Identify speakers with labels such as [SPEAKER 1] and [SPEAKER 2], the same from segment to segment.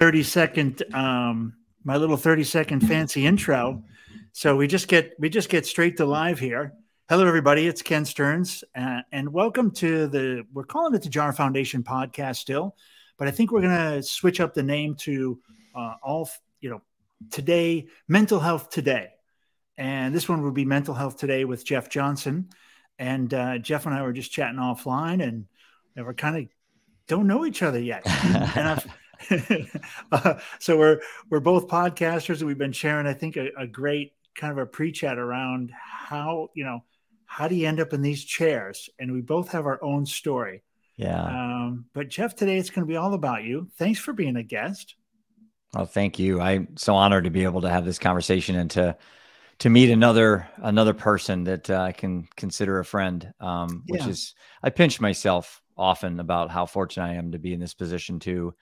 [SPEAKER 1] 30 second um my little 30 second fancy intro. So we just get we just get straight to live here. Hello everybody. It's ken stearns uh, and welcome to the we're calling it the jar foundation podcast still but i think we're going to switch up the name to uh, all you know today mental health today. And this one will be mental health today with jeff johnston. And uh, jeff and i were just chatting offline and, and we're kind of don't know each other yet. And I've, uh, so we're we're both podcasters and we've been sharing i think a, a great kind of a pre-chat around how you know how do you end up in these chairs? And we both have our own story.
[SPEAKER 2] Yeah.
[SPEAKER 1] Um, but jeff today it's going to be all about you. Thanks for being a guest.
[SPEAKER 2] Oh thank you. I'm so honored to be able to have this conversation and to to meet another another person that uh, i can consider a friend um, which yeah. is i pinch myself often about how fortunate i am to be in this position to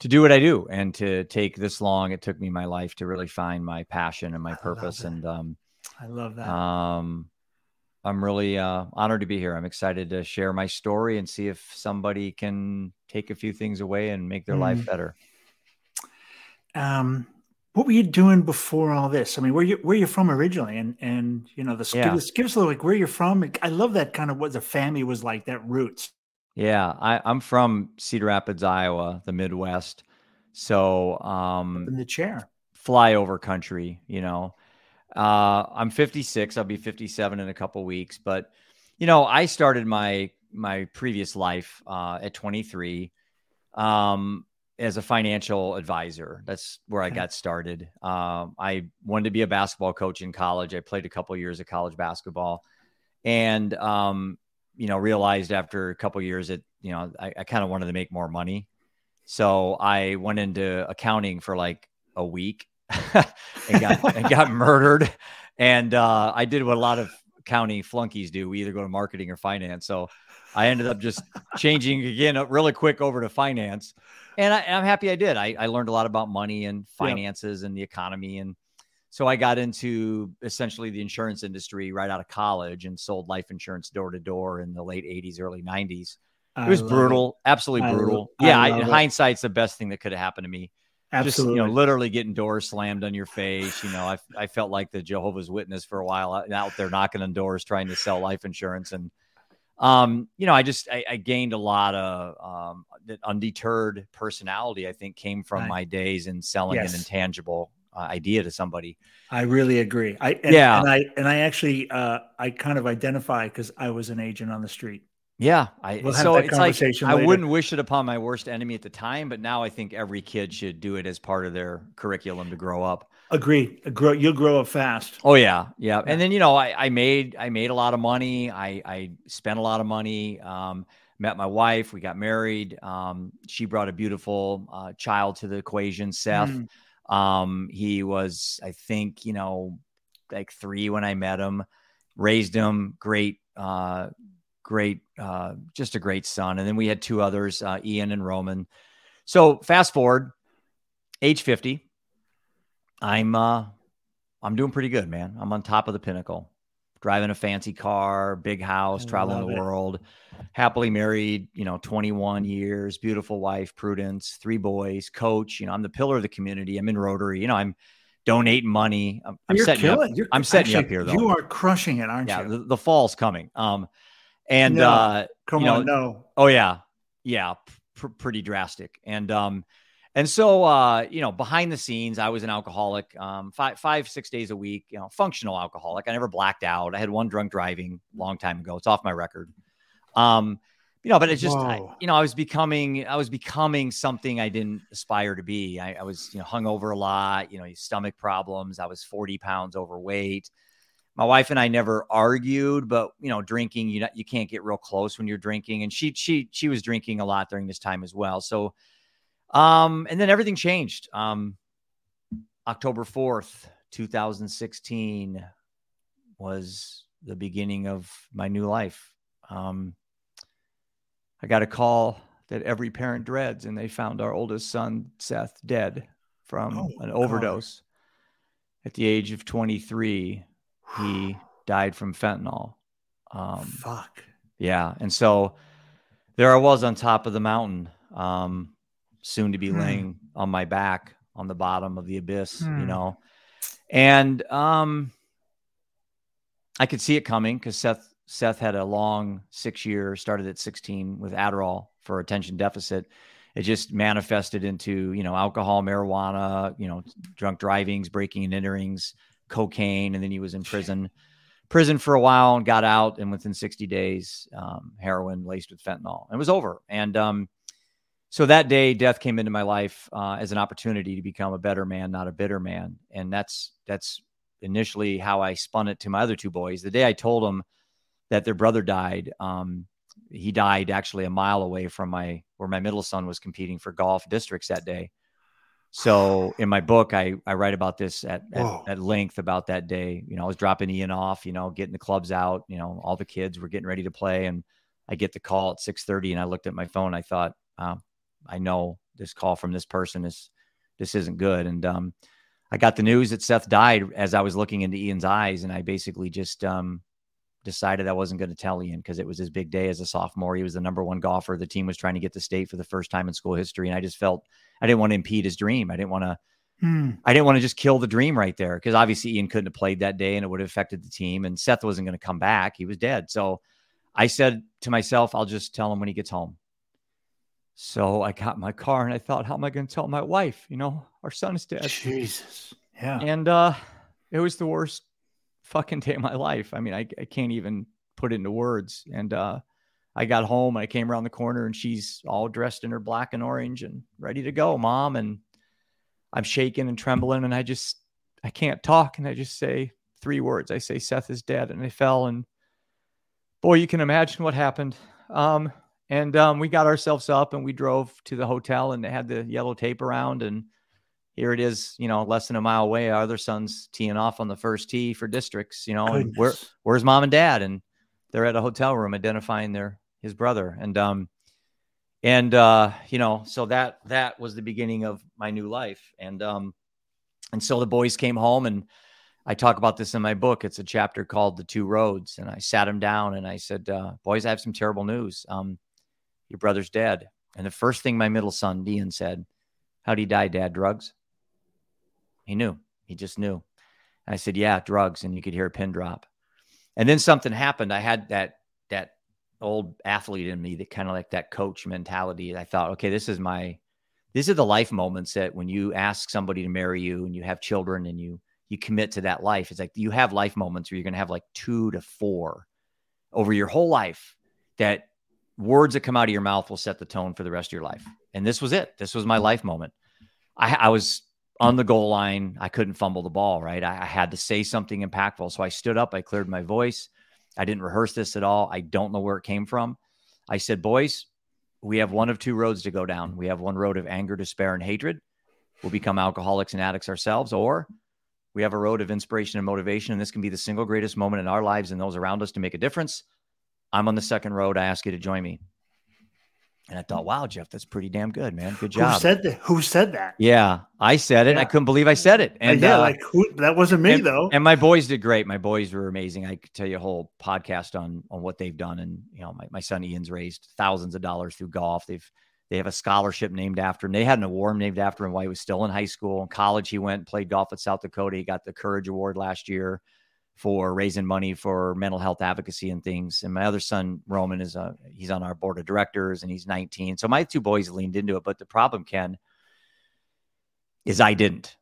[SPEAKER 2] to do what I do and to take this long. It took me my life to really find my passion and my purpose. And um,
[SPEAKER 1] I love that.
[SPEAKER 2] Um, I'm really uh, honored to be here. I'm excited to share my story and see if somebody can take a few things away and make their mm. life better.
[SPEAKER 1] Um, what were you doing before all this? I mean, where you where you from originally, and and you know, the yeah. give, us, give us a little like where you're from. I love that kind of what the family was like, that roots.
[SPEAKER 2] Yeah, I, I'm from Cedar Rapids, Iowa, the Midwest. So um
[SPEAKER 1] in the chair.
[SPEAKER 2] Flyover country, you know. Uh I'm 56, I'll be 57 in a couple weeks, but you know, I started my my previous life uh at 23 um as a financial advisor. That's where I got started. Um, I wanted to be a basketball coach in college. I played a couple years of college basketball, and um, you know, realized after a couple years that, you know, I, I kind of wanted to make more money. So I went into accounting for like a week and got and got murdered. And uh, I did what a lot of county flunkies do. We either go to marketing or finance. So I ended up just changing again really quick over to finance. And I, am happy I did. I, I, learned a lot about money and finances yep. and the economy and so I got into essentially the insurance industry right out of college and sold life insurance door to door in the late 80s, early 90s. It was brutal, it. absolutely brutal. I yeah, I, hindsight's the best thing that could have happened to me. Absolutely. Just, you know, literally getting doors slammed on your face. You know, I, I felt like the Jehovah's Witness for a while uh, out there knocking on doors trying to sell life insurance. And, um, you know, I just, I, I gained a lot of um, undeterred personality, I think came from right. my days in selling yes. an intangible uh, idea to somebody.
[SPEAKER 1] I really agree. I and, yeah, and I and I actually uh, I kind of identify because I was an agent on the street.
[SPEAKER 2] Yeah, I we'll so it's like later. I wouldn't wish it upon my worst enemy at the time, but now I think every kid should do it as part of their curriculum to grow up.
[SPEAKER 1] Agree. Grow you'll grow up fast.
[SPEAKER 2] Oh yeah, yeah. yeah. And then you know I, I made I made a lot of money. I I spent a lot of money. Um, met my wife. We got married. Um, she brought a beautiful uh, child to the equation, Seth. Mm. Um, he was, I think, you know, like three when I met him, raised him, great, uh, great, uh, just a great son. And then we had two others, uh, Ian and Roman. So fast forward, age 50, I'm, uh, I'm doing pretty good, man. I'm on top of the pinnacle driving a fancy car, big house, traveling the it. world, happily married, you know, 21 years, beautiful wife, Prudence, three boys, coach. You know, I'm the pillar of the community. I'm in Rotary. You know, I'm donating money. I'm, I'm setting killing. up. You're, I'm setting actually, up here though.
[SPEAKER 1] You are crushing it, aren't
[SPEAKER 2] yeah,
[SPEAKER 1] you?
[SPEAKER 2] Yeah, the, the, fall's coming. Um, and
[SPEAKER 1] no,
[SPEAKER 2] uh,
[SPEAKER 1] come
[SPEAKER 2] you know,
[SPEAKER 1] on, no.
[SPEAKER 2] Oh yeah, yeah, pr- pretty drastic. And um, and so, uh, you know, behind the scenes, I was an alcoholic, um, five, five, six days a week, you know, functional alcoholic. I never blacked out. I had one drunk driving long time ago. It's off my record. Um, you know, but it's just, I, you know, I was becoming, I was becoming something I didn't aspire to be. I, I was, you know, hung over a lot, you know, stomach problems. I was 40 pounds overweight. My wife and I never argued, but you know, drinking, you know, you can't get real close when you're drinking. And she, she, she was drinking a lot during this time as well. So, um, and then everything changed. Um, October 4th, 2016 was the beginning of my new life. Um, I got a call that every parent dreads, and they found our oldest son, Seth, dead from oh, an overdose. God. At the age of 23, he died from fentanyl.
[SPEAKER 1] Um, Fuck.
[SPEAKER 2] Yeah. And so there I was on top of the mountain. Um, soon to be
[SPEAKER 1] Hmm.
[SPEAKER 2] laying on my back on the bottom of the abyss, you
[SPEAKER 1] Hmm.
[SPEAKER 2] know. And um I could see it coming because Seth Seth had a long six year, started at 16 with Adderall for attention deficit. It just manifested into, you know, alcohol, marijuana, you know, drunk drivings, breaking and enterings, cocaine, and then he was in prison, prison for a while and got out. And within 60 days, um, heroin laced with fentanyl. It was over. And um, so that day, death came into my life uh, as an opportunity to become a better man, not a bitter man. And that's that's initially how I spun it to my other two boys. The day I told them that their brother died, um, he died actually a mile away from my where my middle son was competing for golf districts that day. So in my book, I I write about this at, at, at length about that day. You know, I was dropping Ian off, you know, getting the clubs out. You know, all the kids were getting ready to play, and I get the call at six thirty, and I looked at my phone. I thought, um, I know this call from this person is this isn't good, and um, I got the news that Seth died as I was looking into Ian's eyes, and I basically just um, decided I wasn't going to tell Ian because it was his big day as a sophomore. He was the number one golfer. The team was trying to get to state for the first time in school history, and I just felt I didn't want to impede his dream. I didn't want to.
[SPEAKER 1] Hmm.
[SPEAKER 2] I didn't want to just kill the dream right there because obviously Ian couldn't have played that day and it would have affected the team. And Seth wasn't going to come back; he was dead. So I said to myself, "I'll just tell him when he gets home." So I got my car and I thought, "How am I going to tell my wife? You know, our son is dead."
[SPEAKER 1] Jesus. Yeah.
[SPEAKER 2] and uh it was the worst fucking day of my life. I mean I, I can't even put it into words. And uh i got home and i came around the corner and she's all dressed in her black and orange and ready to go mom. And i'm shaking and trembling and i just i can't talk. And i just say three words. I say seth is dead. And i fell and boy you can imagine what happened. Um and um, we got ourselves up and we drove to the hotel and they had the yellow tape around and here it is, you know, less than a mile away. Our other son's teeing off on the first tee for districts, you know, and where, where's mom and dad? And they're at a hotel room identifying their his brother. And um and uh, you know, so that that was the beginning of my new life. And um and so the boys came home and I talk about this in my book. It's a chapter called The Two Roads. And I sat them down and I said, uh, boys, I have some terrible news. Um, your brother's dead. And the first thing my middle son, Ian, said, How'd he die, Dad? Drugs? He knew. He just knew. I said, "Yeah, drugs," and you could hear a pin drop. And then something happened. I had that that old athlete in me that kind of like that coach mentality. I thought, okay, this is my these are the life moments that when you ask somebody to marry you and you have children and you you commit to that life, it's like you have life moments where you're going to have like two to four over your whole life that words that come out of your mouth will set the tone for the rest of your life. And this was it. This was my life moment. I, I was on the goal line. I couldn't fumble the ball, right? I, I had to say something impactful. So I stood up, I cleared my voice. I didn't rehearse this at all. I don't know where it came from. I said, Boys, we have one of two roads to go down. We have one road of anger, despair, and hatred. We'll become alcoholics and addicts ourselves, or we have a road of inspiration and motivation. And this can be the single greatest moment in our lives and those around us to make a difference. I'm on the second road. I ask you to join me. And I thought, wow, Jeff, that's pretty damn good, man. Good job.
[SPEAKER 1] Who said that? Who said that?
[SPEAKER 2] yeah, I said it. And I couldn't believe I said it. And
[SPEAKER 1] yeah,
[SPEAKER 2] uh,
[SPEAKER 1] like who? That wasn't me
[SPEAKER 2] and,
[SPEAKER 1] though.
[SPEAKER 2] And my boys did great. My boys were amazing. I could tell you a whole podcast on on what they've done. And you know, my, my son Ian's raised thousands of dollars through golf. They've they have a scholarship named after him. They had an award named after him while he was still in high school. In college, he went and played golf at South Dakota. He got the Courage Award last year for raising money for mental health advocacy and things. And my other son Roman is a he's on our board of directors and he's 19. So my two boys leaned into it. But the problem, Ken, is I didn't.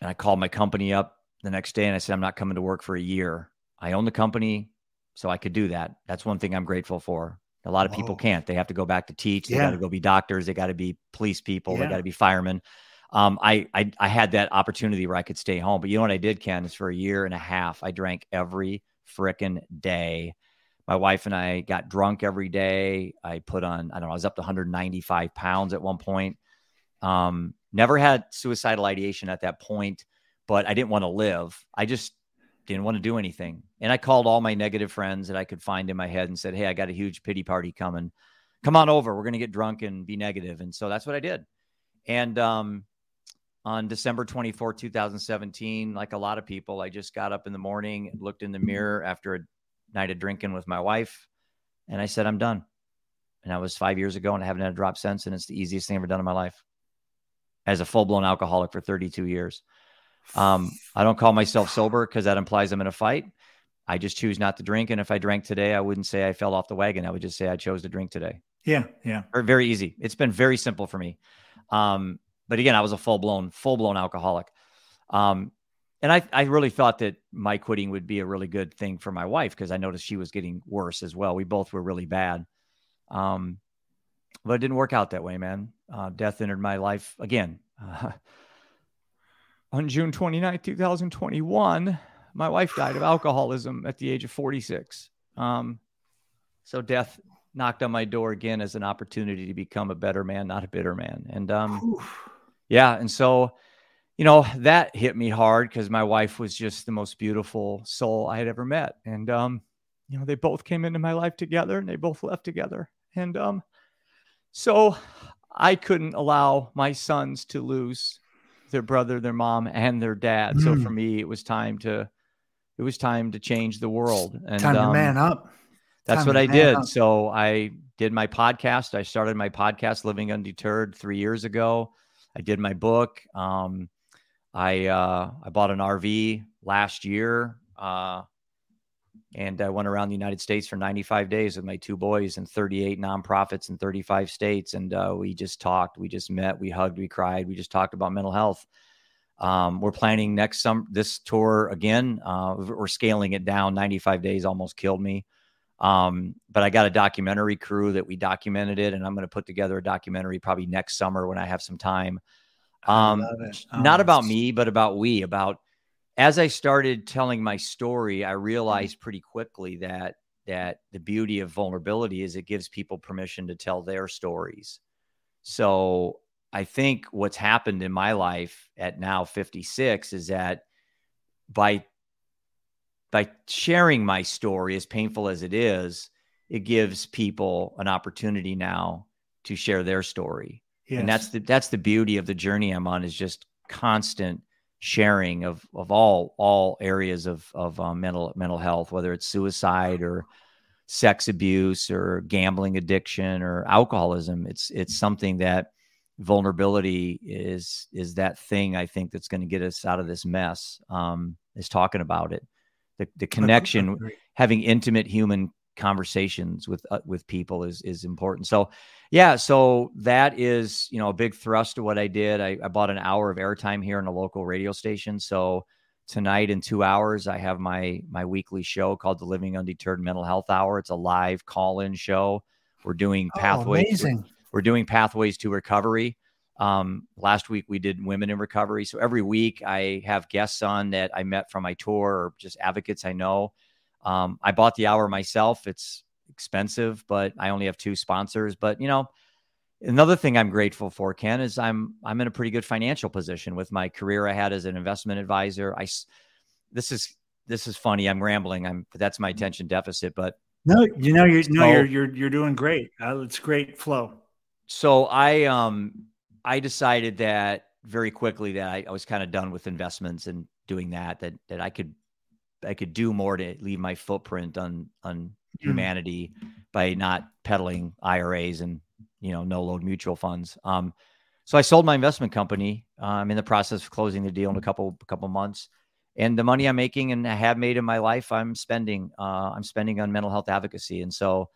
[SPEAKER 2] And I called my company up the next day and I said, I'm not coming to work for a year. I own the company, so I could do that. That's one thing I'm grateful for. A lot of people can't. They have to go back to teach. They
[SPEAKER 1] Yeah.
[SPEAKER 2] got to go be doctors. They got to be police people. They got to be firemen. Um, I, I I had that opportunity where I could stay home. But you know what I did, Ken, is for a year and a half, I drank every frickin' day. My wife and I got drunk every day. I put on, I don't know, I was up to 195 pounds at one point. Um, never had suicidal ideation at that point, but I didn't want to live. I just didn't want to do anything. And I called all my negative friends that I could find in my head and said, Hey, I got a huge pity party coming. Come on over. We're going to get drunk and be negative. And so that's what I did. And um, on December 24, 2017, like a lot of people, I just got up in the morning and looked in the mirror after a night of drinking with my wife. And I said, I'm done. and that was five years ago, and I haven't had a drop since. And it's the easiest thing I've ever done in my life. As a full blown alcoholic for 32 years, um, I don't call myself sober because that implies I'm in a fight. I just choose not to drink, and if I drank today, I wouldn't say I fell off the wagon. I would just say I chose to drink today.
[SPEAKER 1] Yeah, yeah.
[SPEAKER 2] Or very easy. It's been very simple for me. Um, but again, I was a full blown, full blown alcoholic. Um, and I, I really thought that my quitting would be a really good thing for my wife because I noticed she was getting worse as well. We both were really bad. Um, but it didn't work out that way, man. Uh, death entered my life again. Uh, on June 29, 2021, my wife died of alcoholism at the age of 46. Um, so death knocked on my door again as an opportunity to become a better man, not a bitter man. And um, yeah, and so you know that hit me hard because my wife was just the most beautiful soul I had ever met, and um, you know they both came into my life together, and they both left together, and um, so I couldn't allow my sons to lose their brother, their mom, and their dad. Mm. So for me, it was time to it was time to change the world and
[SPEAKER 1] time to um, man up
[SPEAKER 2] that's what I did. So I did my podcast. I started my podcast, Living Undeterred, three years ago. I did my book. Um, I uh, I bought an RV last year, uh, and I went around the United States for 95 days with my two boys and 38 nonprofits in 35 states. And uh, we just talked, we just met, we hugged, we cried, we just talked about mental health. Um, we're planning next summer this tour again. Uh, we're scaling it down. 95 days almost killed me. Um, but I got a documentary crew that we documented it, and I'm going to put together a documentary probably next summer when I have some time. Um, oh, not about me, but about we. About as I started telling my story, I mm-hmm. realized pretty quickly that that the beauty of vulnerability is it gives people permission to tell their stories. So I think what's happened in my life at now 56 is that by by sharing my story, as painful as it is, it gives people an opportunity now to share their story. Yes. And that's the that's the beauty of the journey I'm on is just constant sharing of of all all areas of of um, mental mental health, whether it's suicide or sex abuse or gambling addiction or alcoholism. It's it's something that vulnerability is is that thing I think that's going to get us out of this mess. Um, is talking about it the, the connection having intimate human conversations with uh, with people is is important. So yeah so that is you know a big thrust of what i did. I, I bought an hour of airtime here in a local radio station. So tonight in two hours i have my my weekly show called the living undeterred mental health hour. It's a live call-in show. We're doing oh, pathways oh, we're, we're doing pathways to recovery um, last week we did women in recovery. So every week I have guests on that I met from my tour or just advocates I know. Um, I bought the hour myself. It's expensive, but I only have two sponsors. But you know, another thing I'm grateful for, Ken, is I'm I'm in a pretty good financial position with my career I had as an investment advisor. I this is this is funny. I'm rambling. I'm that's my attention deficit, but
[SPEAKER 1] no, you know, you're no, you're you're you're doing great. Uh, it's great flow.
[SPEAKER 2] So I um I decided that very quickly that I, I was kind of done with investments and doing that, that, that I could, I could do more to leave my footprint on, on mm. humanity by not peddling IRAs and, you know, no load mutual funds. Um, so I sold my investment company. I'm in the process of closing the deal in a couple, a couple months and the money I'm making and I have made in my life, I'm spending, uh, I'm spending on mental health advocacy. And so,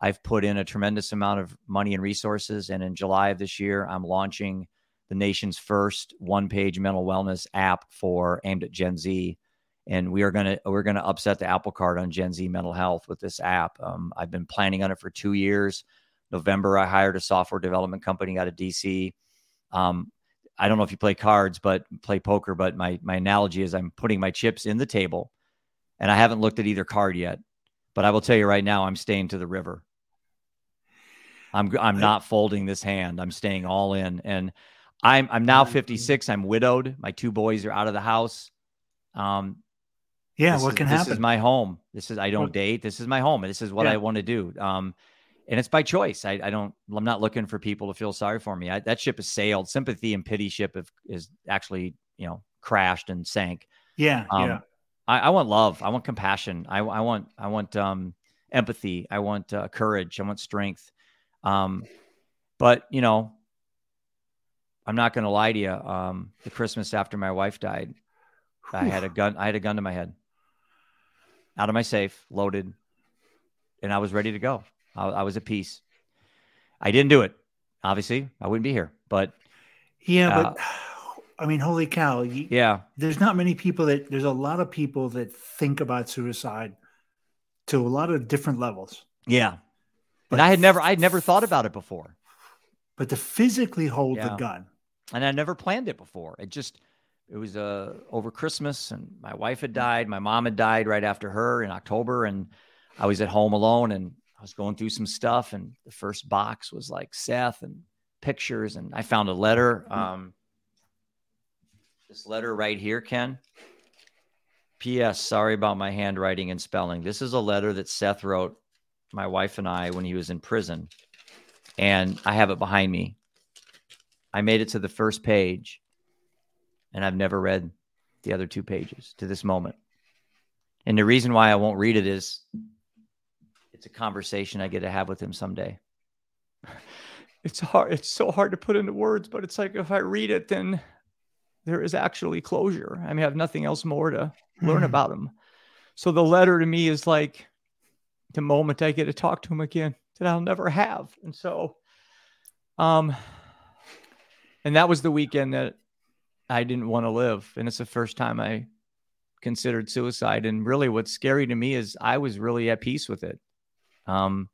[SPEAKER 2] I've put in a tremendous amount of money and resources. And in July of this year, I'm launching the nation's first one-page mental wellness app for aimed at Gen Z. And we are gonna we're gonna upset the apple cart on Gen Z mental health with this app. Um, I've been planning on it for two years. November, I hired a software development company out of DC. Um, I don't know if you play cards, but play poker. But my my analogy is I'm putting my chips in the table, and I haven't looked at either card yet. But I will tell you right now, I'm staying to the river. I'm I'm not folding this hand. I'm staying all in. And I'm I'm now 56. I'm widowed. My two boys are out of the house. Um
[SPEAKER 1] yeah, what
[SPEAKER 2] is,
[SPEAKER 1] can happen?
[SPEAKER 2] This is my home. This is I don't date. This is my home. This is what yeah. I want to do. Um and it's by choice. I, I don't I'm not looking for people to feel sorry for me. I, that ship has sailed. Sympathy and pity ship have, is actually, you know, crashed and sank.
[SPEAKER 1] Yeah, um, yeah.
[SPEAKER 2] I, I want love. I want compassion. I, I want I want um empathy. I want uh, courage. I want strength. Um, but you know, I'm not going to lie to you. Um, the Christmas after my wife died, I had a gun. I had a gun to my head, out of my safe, loaded, and I was ready to go. I, I was at peace. I didn't do it. Obviously, I wouldn't be here. But
[SPEAKER 1] yeah, uh, but I mean, holy cow! You,
[SPEAKER 2] yeah,
[SPEAKER 1] there's not many people that. There's a lot of people that think about suicide to a lot of different levels.
[SPEAKER 2] Yeah, but and I had never, I had never thought about it before.
[SPEAKER 1] But to physically hold yeah. the gun,
[SPEAKER 2] and I never planned it before. It just, it was uh, over Christmas, and my wife had died. My mom had died right after her in October, and I was at home alone, and I was going through some stuff, and the first box was like Seth and pictures, and I found a letter. Um, this letter right here, Ken. P.S. Sorry about my handwriting and spelling. This is a letter that Seth wrote my wife and I when he was in prison, and I have it behind me. I made it to the first page, and I've never read the other two pages to this moment. And the reason why I won't read it is it's a conversation I get to have with him someday. It's hard. It's so hard to put into words, but it's like if I read it, then there is actually closure. I mean, I have nothing else more to learn hmm. about him. So the letter to me is like the moment I get to talk to him again that I'll never have. And so, um, and that was the weekend that I didn't want to live. And it's the first time I considered suicide. And really, what's scary to me is I was really at peace with it. Um,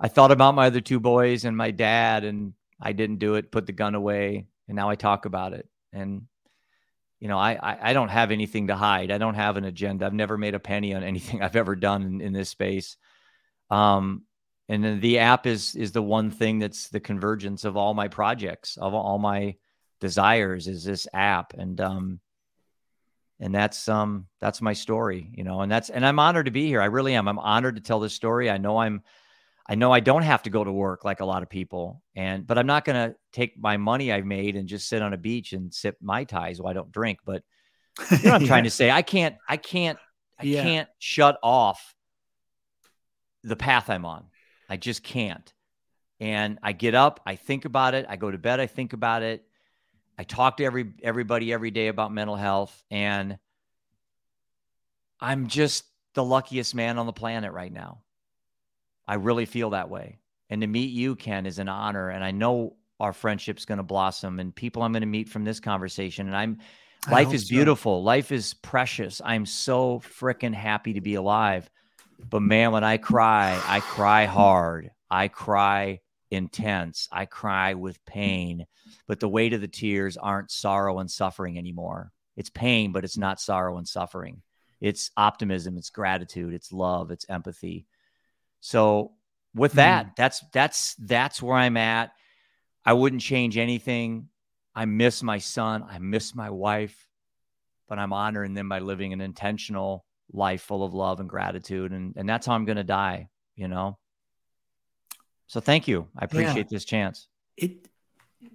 [SPEAKER 2] I thought about my other two boys and my dad, and I didn't do it, put the gun away. And now I talk about it. And you know, I, I, I don't have anything to hide. I don't have an agenda. I've never made a penny on anything I've ever done in, in this space. Um, and then the app is is the one thing that's the convergence of all my projects, of all my desires, is this app. And um, and that's um that's my story, you know. And that's and I'm honored to be here. I really am. I'm honored to tell this story. I know I'm I know I don't have to go to work like a lot of people, and but I'm not going to take my money I've made and just sit on a beach and sip mai tais while I don't drink. But you know I'm trying to say. I can't. I can't. I yeah. can't shut off the path I'm on. I just can't. And I get up, I think about it. I go to bed, I think about it. I talk to every everybody every day about mental health, and I'm just the luckiest man on the planet right now. I really feel that way. And to meet you, Ken, is an honor. And I know our friendship's going to blossom and people I'm going to meet from this conversation. And I'm, life is beautiful. So. Life is precious. I'm so freaking happy to be alive. But man, when I cry, I cry hard. I cry intense. I cry with pain. But the weight of the tears aren't sorrow and suffering anymore. It's pain, but it's not sorrow and suffering. It's optimism, it's gratitude, it's love, it's empathy. So with that, mm. that's that's that's where I'm at. I wouldn't change anything. I miss my son. I miss my wife, but I'm honoring them by living an intentional life full of love and gratitude. And and that's how I'm gonna die, you know. So thank you. I appreciate yeah. this chance.
[SPEAKER 1] It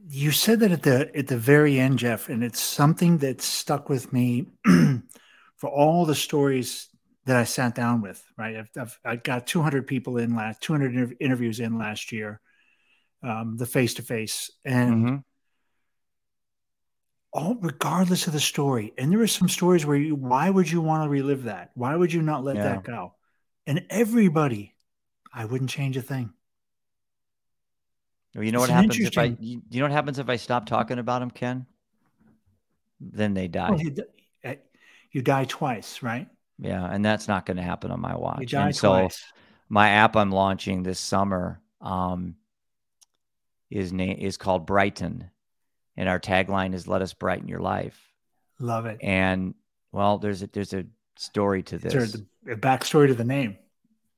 [SPEAKER 1] you said that at the at the very end, Jeff, and it's something that stuck with me for all the stories that I sat down with. Right, I've, I've I got 200 people in last 200 inter- interviews in last year, um, the face to face, and mm-hmm. all regardless of the story. And there were some stories where you, why would you want to relive that? Why would you not let yeah. that go? And everybody, I wouldn't change a thing.
[SPEAKER 2] Well, you know it's what happens if I you, you, know what happens if I stop talking about them, Ken? Then they die. Well,
[SPEAKER 1] you, eh, you die twice, right?
[SPEAKER 2] Yeah, and that's not going to happen on my watch. And so my app I'm launching this summer um, is name is called Brightn, and our tagline is "Let us brighten your life."
[SPEAKER 1] Love it.
[SPEAKER 2] And well, there's a there's a story to this. There's
[SPEAKER 1] a backstory to the name.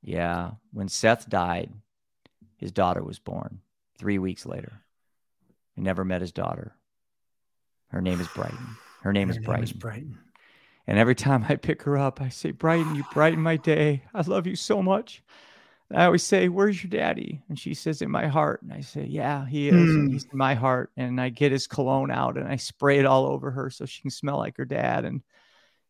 [SPEAKER 2] Yeah, when Seth died, his daughter was born. Three weeks later, he never met his daughter. Her name is Brighton. Her name, Her is, name Brighton. is Brighton. And every time I pick her up, I say, Brighton, you brighten my day. I love you so much. And I always say, Where's your daddy? And she says, In my heart. And I say, Yeah, he is. Mm. he's in my heart. And I get his cologne out and I spray it all over her so she can smell like her dad. And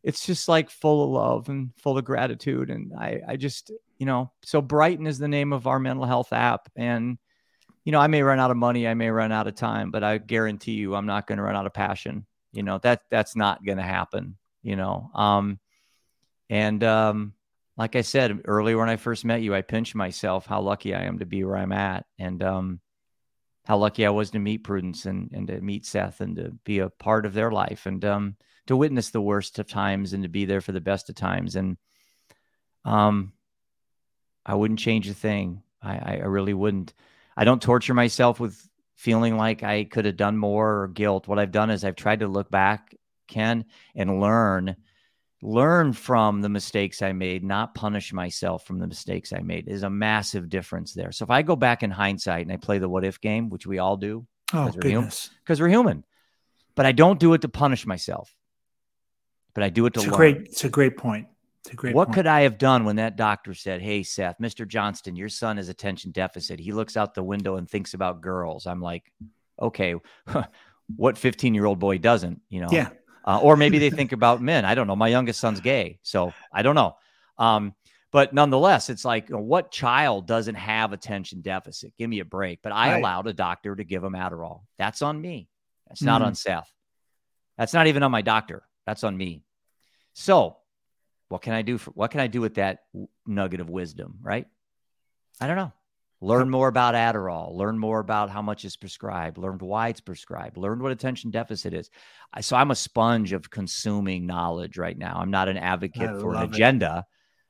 [SPEAKER 2] it's just like full of love and full of gratitude. And I, I just, you know, so Brightn is the name of our mental health app. And you know, I may run out of money, I may run out of time, but I guarantee you I'm not going to run out of passion. You know, that that's not going to happen, you know. Um and um like I said earlier when I first met you, I pinched myself how lucky I am to be where I'm at and um how lucky I was to meet Prudence and and to meet Seth and to be a part of their life and um to witness the worst of times and to be there for the best of times and um I wouldn't change a thing. I, I really wouldn't. I don't torture myself with feeling like I could have done more or guilt. What I've done is I've tried to look back, Ken, and learn learn from the mistakes I made, not punish myself from the mistakes I made. Is a massive difference there. So if I go back in hindsight and I play the what if game, which we all do,
[SPEAKER 1] oh
[SPEAKER 2] because we're, human, we're human, but I don't do it to punish myself, but I do it to
[SPEAKER 1] it's a
[SPEAKER 2] learn.
[SPEAKER 1] great, it's a great point. It's a great
[SPEAKER 2] what
[SPEAKER 1] point.
[SPEAKER 2] could I have done when that doctor said, Hey, Seth, Mr. Johnston, your son has attention deficit. He looks out the window and thinks about girls. I'm like, okay, what 15 year old boy doesn't, you know?
[SPEAKER 1] yeah,
[SPEAKER 2] Uh, or maybe they think about men. I don't know. My youngest son's gay. So I don't know. Um, but nonetheless, it's like, you know, what child doesn't have attention deficit? Give me a break. But I
[SPEAKER 1] Right.
[SPEAKER 2] allowed a doctor to give him Adderall. That's on me. That's not
[SPEAKER 1] Mhm.
[SPEAKER 2] on Seth. That's not even on my doctor. That's on me. So, what can I do? For, what can I do with that nugget of wisdom? Right? I don't know. Learn more about Adderall. Learn more about how much is prescribed. Learn why it's prescribed. Learn what attention deficit is. I, so I'm a sponge of consuming knowledge right now. I'm not an advocate
[SPEAKER 1] I
[SPEAKER 2] for an
[SPEAKER 1] love it.
[SPEAKER 2] agenda.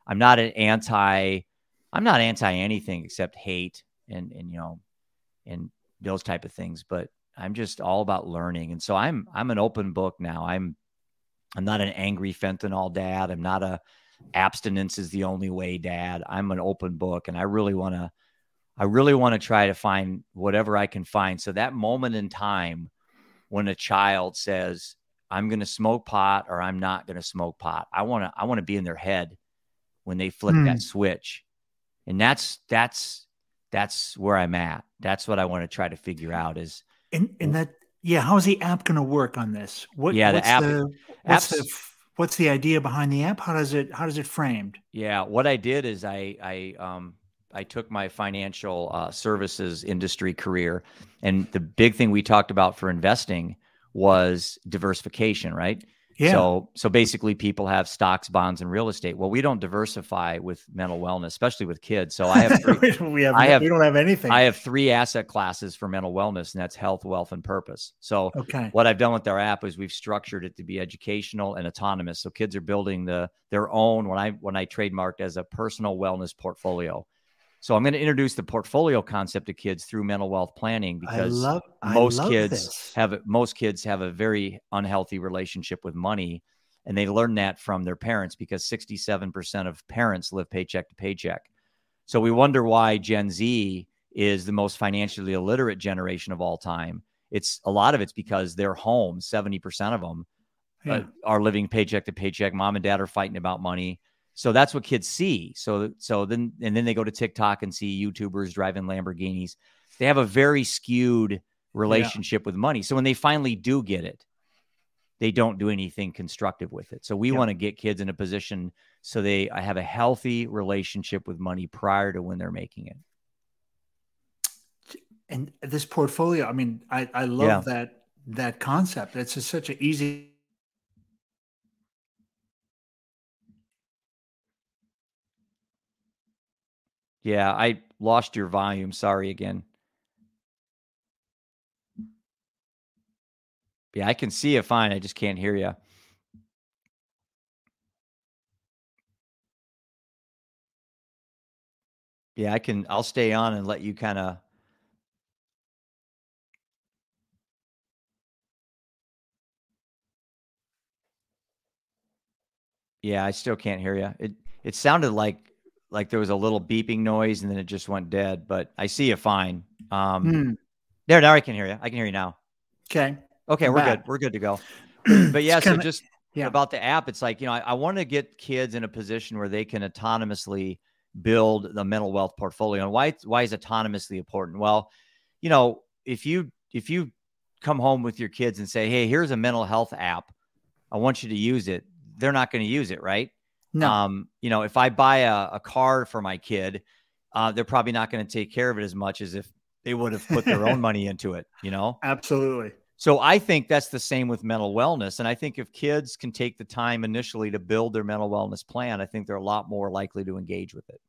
[SPEAKER 2] I'm not an anti. I'm not anti anything except hate and and you know, and those type of things. But I'm just all about learning, and so I'm I'm an open book now. I'm I'm not an angry fentanyl dad. I'm not a abstinence is the only way dad. I'm an open book, and I really want to. I really want to try to find whatever I can find. So that moment in time when a child says, "I'm going to smoke pot" or "I'm not going to smoke pot," I want to. I want to be in their head when they flip
[SPEAKER 1] Hmm.
[SPEAKER 2] that switch, and that's that's that's where I'm at. That's what I want to try to figure out. Is
[SPEAKER 1] and and that yeah, how is the app going to work on this? What
[SPEAKER 2] Yeah, the
[SPEAKER 1] what's
[SPEAKER 2] app-
[SPEAKER 1] the, what's
[SPEAKER 2] apps-
[SPEAKER 1] the what's the idea behind the app? How does it how does it framed?
[SPEAKER 2] Yeah, what I did is I I um I took my financial uh, services industry career, and the big thing we talked about for investing was diversification, right?
[SPEAKER 1] Yeah,
[SPEAKER 2] So so basically, people have stocks, bonds, and real estate. Well, we don't diversify with mental wellness, especially with kids. So I have three,
[SPEAKER 1] we have,
[SPEAKER 2] I have-
[SPEAKER 1] we don't have anything.
[SPEAKER 2] I have three asset classes for mental wellness, and that's health, wealth, and purpose. So
[SPEAKER 1] okay,
[SPEAKER 2] what I've done with our app is we've structured it to be educational and autonomous. So kids are building the their own when I when I trademarked as a personal wellness portfolio. So I'm going to introduce the portfolio concept to kids through mental wealth planning because
[SPEAKER 1] love
[SPEAKER 2] most kids
[SPEAKER 1] this.
[SPEAKER 2] have most kids have a very unhealthy relationship with money and they learn that from their parents because 67% of parents live paycheck to paycheck. So we wonder why Gen Z is the most financially illiterate generation of all time. It's a lot of it's because they're home, 70% of them
[SPEAKER 1] Yeah.
[SPEAKER 2] uh, are living paycheck to paycheck. Mom and dad are fighting about money. So that's what kids see. So so then and then they go to TikTok and see YouTubers driving Lamborghinis. They have a very skewed relationship with money. So when they finally do get it, they don't do anything constructive with it. So we
[SPEAKER 1] Yeah.
[SPEAKER 2] want to get kids in a position so they have a healthy relationship with money prior to when they're making it.
[SPEAKER 1] and this portfolio. I mean, I I love
[SPEAKER 2] Yeah.
[SPEAKER 1] that that concept. It's just such an easy.
[SPEAKER 2] Yeah, I lost your volume. Sorry again. Yeah, I can see it fine. I just can't hear you. Yeah, I can. I'll stay on and let you kind of. Yeah, I still can't hear you. It it sounded like like there was a little beeping noise and then it just went dead. But I see you fine. Um,
[SPEAKER 1] Hmm,
[SPEAKER 2] there now I can hear you. I can hear you now.
[SPEAKER 1] okay,
[SPEAKER 2] Okay,
[SPEAKER 1] I'm
[SPEAKER 2] we're
[SPEAKER 1] back.
[SPEAKER 2] good. We're good to go. But yeah, so just
[SPEAKER 1] yeah.
[SPEAKER 2] about the app, it's like, you know, I, I want to get kids in a position where they can autonomously build the mental wealth portfolio. And why why is autonomously important? Well, you know, if you if you come home with your kids and say, Hey, here's a mental health app, I want you to use it, they're not going to use it, right?
[SPEAKER 1] No,
[SPEAKER 2] Um, you know, if I buy a, a car for my kid, uh, they're probably not going to take care of it as much as if they would have put their own money into it, you know?
[SPEAKER 1] Absolutely.
[SPEAKER 2] So I think that's the same with mental wellness. And I think if kids can take the time initially to build their mental wellness plan, I think they're a lot more likely to engage with it.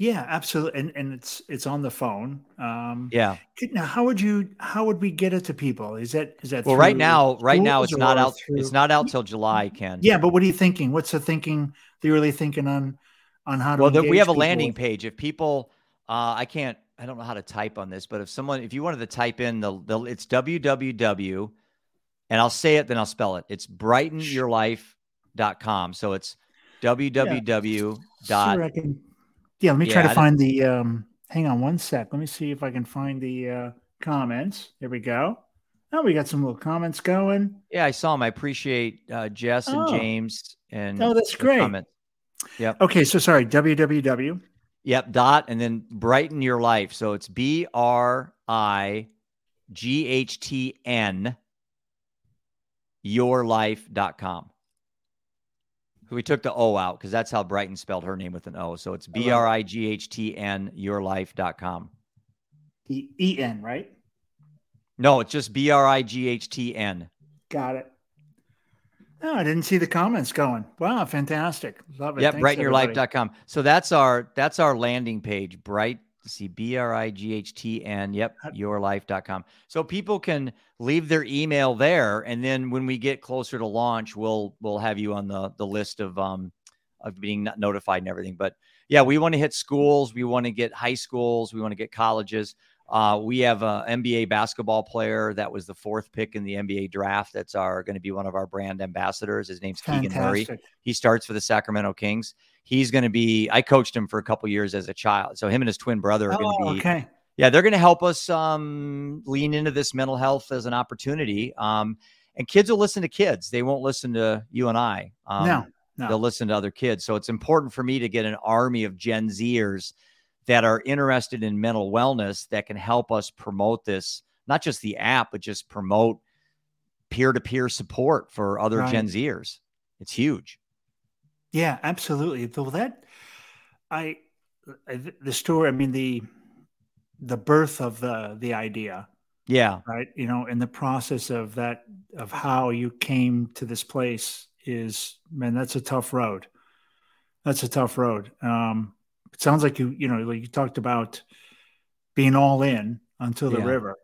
[SPEAKER 1] Yeah, absolutely. And and it's it's on the phone. Um
[SPEAKER 2] Yeah.
[SPEAKER 1] now how would you how would we get it to people? Is that is that
[SPEAKER 2] Well, right now, right now it's not out.
[SPEAKER 1] through-
[SPEAKER 2] It's not out till July, Ken.
[SPEAKER 1] Yeah, but what are you thinking? What's the thinking that you're really thinking on on how to
[SPEAKER 2] Well, we have a
[SPEAKER 1] people
[SPEAKER 2] landing page. If people, uh, I can't, I don't know how to type on this, but if someone, if you wanted to type in the, the it's www, and I'll say it, then I'll spell it. It's brightnyourlife.com. So it's www dot.
[SPEAKER 1] Sure, I can, yeah, let me try to
[SPEAKER 2] I
[SPEAKER 1] find the um hang on one sec. Let me see if I can find the uh comments. There we go. Oh, we got some little comments going.
[SPEAKER 2] Yeah, I saw them. I appreciate uh, Jess and
[SPEAKER 1] Oh.
[SPEAKER 2] James and
[SPEAKER 1] Oh, that's great.
[SPEAKER 2] comment.
[SPEAKER 1] Okay, so sorry, www.
[SPEAKER 2] Yep, dot and then brighten your life. So it's B R I G H T N yourlife.com. We took the O out because that's how Brighton spelled her name with an O. So it's B R I G H T N yourlife.com.
[SPEAKER 1] E E N, right?
[SPEAKER 2] No, it's just B R I G H T N.
[SPEAKER 1] Got it. Oh, I didn't see the comments going. Wow, fantastic. Love it.
[SPEAKER 2] Yep,
[SPEAKER 1] Thanks,
[SPEAKER 2] brightnyourlife.com. So that's our that's our landing page. Bright see B R I G H T N. Yep, yourlife.com. So people can leave their email there and then when we get closer to launch, we'll we'll have you on the the list of um of being not notified and everything. But yeah, we want to hit schools, we want to get high schools, we want to get colleges. Uh, we have an NBA basketball player that was the fourth pick in the NBA draft. That's our going to be one of our brand ambassadors. His name's Keegan Murray. He starts for the Sacramento Kings. He's going to be. I coached him for a couple years as a child, so him and his twin brother are going
[SPEAKER 1] Oh,
[SPEAKER 2] to be.
[SPEAKER 1] okay.
[SPEAKER 2] Yeah, they're going to help us um, lean into this mental health as an opportunity. Um, and kids will listen to kids. They won't listen to you and I. Um,
[SPEAKER 1] no, no.
[SPEAKER 2] They'll listen to other kids. So it's important for me to get an army of Gen Zers that are interested in mental wellness that can help us promote this, not just the app, but just promote peer to peer support for other
[SPEAKER 1] Right.
[SPEAKER 2] Gen Zers. It's huge.
[SPEAKER 1] Yeah, absolutely. Though that, I, I- the story. I mean the, the birth of the the idea,
[SPEAKER 2] Yeah.
[SPEAKER 1] right? You know, and the process of that of how you came to this place is, man, that's a tough road. That's a tough road. Um, it sounds like you, you know, like you talked about being all in until the
[SPEAKER 2] Yeah.
[SPEAKER 1] river.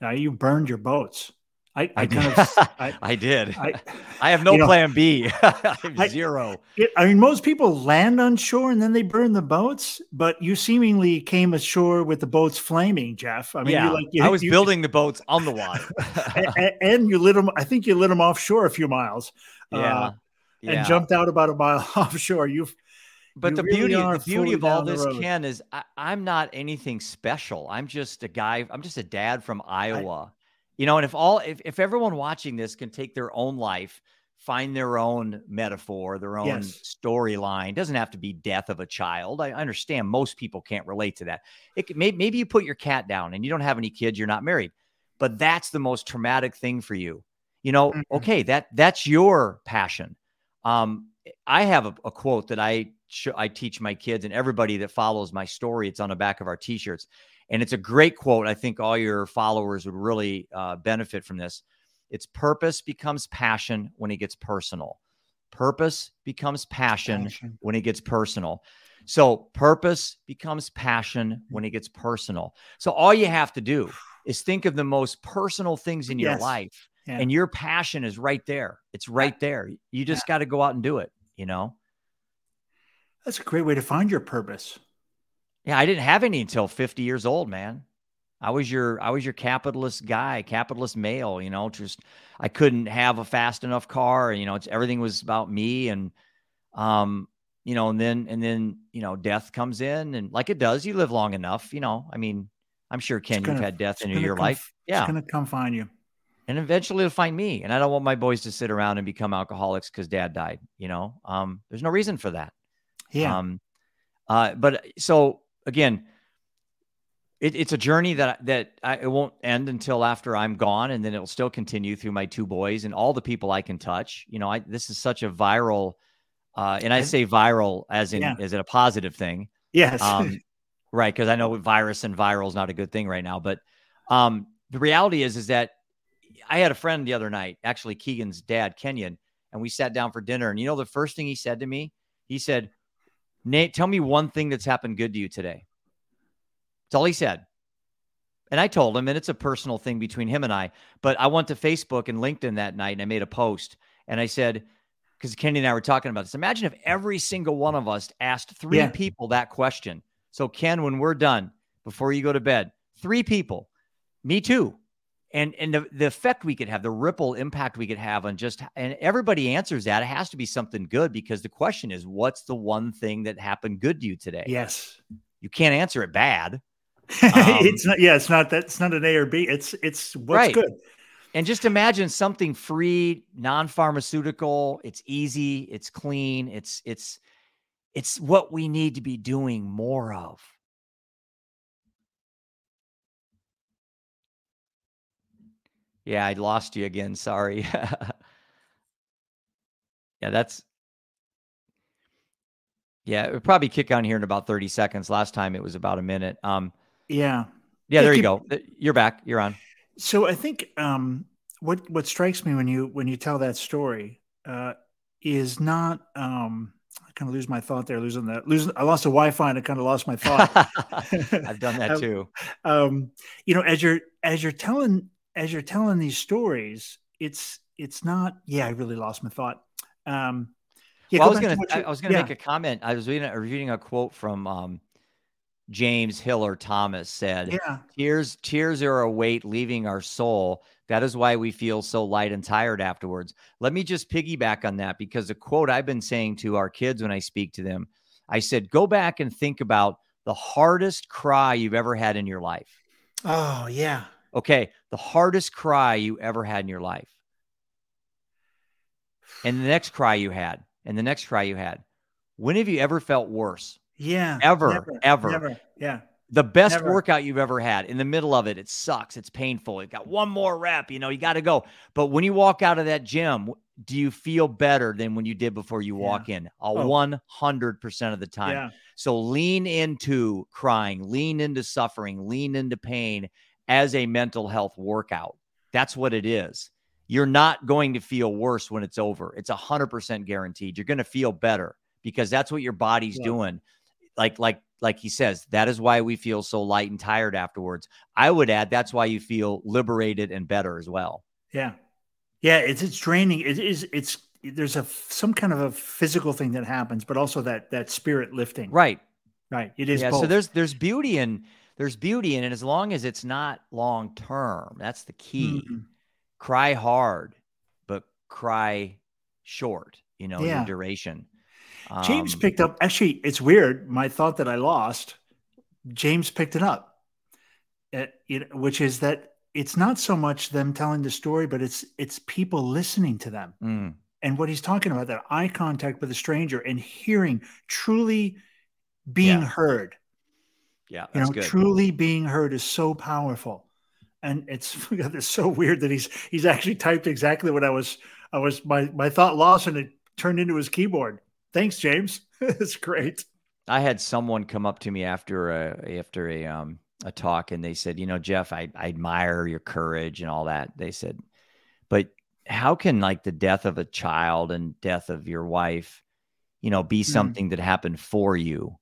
[SPEAKER 1] Now you burned your boats. I, I,
[SPEAKER 2] I,
[SPEAKER 1] kind
[SPEAKER 2] did.
[SPEAKER 1] of, I,
[SPEAKER 2] I did.
[SPEAKER 1] I,
[SPEAKER 2] I have no
[SPEAKER 1] you know,
[SPEAKER 2] plan B. I have zero.
[SPEAKER 1] It, I mean, most people land on shore and then they burn the boats, but you seemingly came ashore with the boats flaming, Jeff. I mean,
[SPEAKER 2] yeah,
[SPEAKER 1] you like you,
[SPEAKER 2] I was
[SPEAKER 1] you-
[SPEAKER 2] building the boats on the water.
[SPEAKER 1] a- a- and you lit them. I think you lit them offshore a few miles,
[SPEAKER 2] yeah,
[SPEAKER 1] uh,
[SPEAKER 2] yeah.
[SPEAKER 1] and jumped out about a mile offshore. You've
[SPEAKER 2] But
[SPEAKER 1] you
[SPEAKER 2] the
[SPEAKER 1] really
[SPEAKER 2] beauty, the beauty of all this. Ken, is I, I'm not anything special. I'm just a guy. I'm just a dad from Iowa. you know, and if all, if, if everyone watching this can take their own life, find their own metaphor, their own
[SPEAKER 1] Yes.
[SPEAKER 2] storyline, doesn't have to be death of a child. I understand most people can't relate to that. It could- maybe, you put your cat down and you don't have any kids, you're not married, but that's the most traumatic thing for you. You know,
[SPEAKER 1] Mhm.
[SPEAKER 2] okay, that that's your passion. Um, I have a, a quote that I I teach my kids and everybody that follows my story. It's on the back of our t-shirts, and it's a great quote. I think all your followers would really uh, benefit from this. It's purpose becomes passion when it gets personal. Purpose becomes passion
[SPEAKER 1] Passion.
[SPEAKER 2] when it gets personal. So purpose becomes passion when it gets personal. So all you have to do is think of the most personal things in your
[SPEAKER 1] Yes.
[SPEAKER 2] life
[SPEAKER 1] Yeah.
[SPEAKER 2] and your passion is right there. It's right there. You just got to go out and do it, you know?
[SPEAKER 1] That's a great way to find your purpose.
[SPEAKER 2] Yeah, I didn't have any until 50 years old, man. I was your I was your capitalist guy, capitalist male, you know, just I couldn't have a fast enough car, you know, it's everything was about me and um you know, and then and then, you know, death comes in and like it does, you live long enough, you know. I mean, I'm sure Ken
[SPEAKER 1] gonna-
[SPEAKER 2] you've had death in your
[SPEAKER 1] come-
[SPEAKER 2] life. Yeah.
[SPEAKER 1] It's gonna come find you.
[SPEAKER 2] and eventually it'll find me. And I don't want my boys to sit around and become alcoholics because dad died. You know, um, there's no reason for that.
[SPEAKER 1] Yeah.
[SPEAKER 2] Um, uh, but so again, it, it's a journey that that I, it won't end until after I'm gone, and then it'll still continue through my two boys and all the people I can touch. You know, I this is such a viral, uh, and I say viral as in
[SPEAKER 1] Yeah.
[SPEAKER 2] is it a positive thing?
[SPEAKER 1] yes.
[SPEAKER 2] Um, Right, because I know virus and viral is not a good thing right now, but um, the reality is is that I had a friend the other night, actually Keegan's dad, Kenyon, and we sat down for dinner. And you know the first thing he said to me, he said, "Nate, tell me one thing that's happened good to you today." That's all he said. And I told him, and it's a personal thing between him and I. But I went to Facebook and LinkedIn that night, and I made a post, and I said, because Kenny and I were talking about this. Imagine if every single one of us asked three yeah. people that question. So, Ken, when we're done, before you go to bed, three people, me too. And and the, the effect we could have, the ripple impact we could have on just and everybody answers that. It has to be something good because the question is, what's the one thing that happened good to you today?
[SPEAKER 1] Yes.
[SPEAKER 2] You can't answer it bad.
[SPEAKER 1] Um, it's not yeah, it's not that it's not an A or B. It's it's what's right. good.
[SPEAKER 2] And just imagine something free, non-pharmaceutical, it's easy, it's clean, it's it's it's what we need to be doing more of. Yeah, I lost you again. Sorry. yeah, that's yeah, it would probably kick on here in about 30 seconds. Last time it was about a minute. Um
[SPEAKER 1] yeah.
[SPEAKER 2] Yeah, there you go. You're back. You're on.
[SPEAKER 1] So I think um what what strikes me when you when you tell that story uh is not um I kind of lose my thought there, losing that, losing. I lost a Wi-Fi and I kind of lost my thought.
[SPEAKER 2] I've done that too.
[SPEAKER 1] um, you know, as you're as you're telling as you're telling these stories, it's it's not. Yeah, I really lost my thought. Um,
[SPEAKER 2] yeah, well, I was gonna I, I was gonna yeah. make a comment. I was reading reading a quote from um, James Hiller Thomas said,
[SPEAKER 1] yeah.
[SPEAKER 2] "Tears tears are a weight leaving our soul. That is why we feel so light and tired afterwards." Let me just piggyback on that because the quote I've been saying to our kids when I speak to them, I said, "Go back and think about the hardest cry you've ever had in your life."
[SPEAKER 1] Oh yeah,
[SPEAKER 2] Okay, the hardest cry you ever had in your life. And the next cry you had, and the next cry you had. When have you ever felt worse?
[SPEAKER 1] Yeah.
[SPEAKER 2] Ever, never, ever.
[SPEAKER 1] Never. Yeah.
[SPEAKER 2] The best never. workout you've ever had. In the middle of it, it sucks. It's painful. You got one more rep, you know, you got to go. But when you walk out of that gym, do you feel better than when you did before you walk in? A oh. 100% of the time. Yeah. So lean into crying, lean into suffering, lean into pain, as a mental health workout. That's what it is. You're not going to feel worse when it's over. It's 100% guaranteed. You're going to feel better because that's what your body's yeah. doing. Like like like he says, that is why we feel so light and tired afterwards. I would add that's why you feel liberated and better as well.
[SPEAKER 1] Yeah. Yeah, it's it's draining. It is it's there's a some kind of a physical thing that happens, but also that that spirit lifting.
[SPEAKER 2] Right.
[SPEAKER 1] Right. It is.
[SPEAKER 2] Yeah.
[SPEAKER 1] Both.
[SPEAKER 2] So there's there's beauty in there's beauty in it as long as it's not long term. That's the key. Mm-hmm. Cry hard, but cry short, you know, yeah. duration.
[SPEAKER 1] James um, picked up actually, it's weird. My thought that I lost, James picked it up. It, it, which is that it's not so much them telling the story, but it's it's people listening to them.
[SPEAKER 2] Mm.
[SPEAKER 1] And what he's talking about, that eye contact with a stranger and hearing, truly being yeah. heard
[SPEAKER 2] yeah,
[SPEAKER 1] you know,
[SPEAKER 2] good.
[SPEAKER 1] truly being heard is so powerful, and it's it's so weird that he's he's actually typed exactly what I was I was my my thought lost and it turned into his keyboard. Thanks, James. it's great.
[SPEAKER 2] I had someone come up to me after a after a um a talk and they said, you know, Jeff, I, I admire your courage and all that. They said, but how can like the death of a child and death of your wife, you know, be mm. something that happened for you?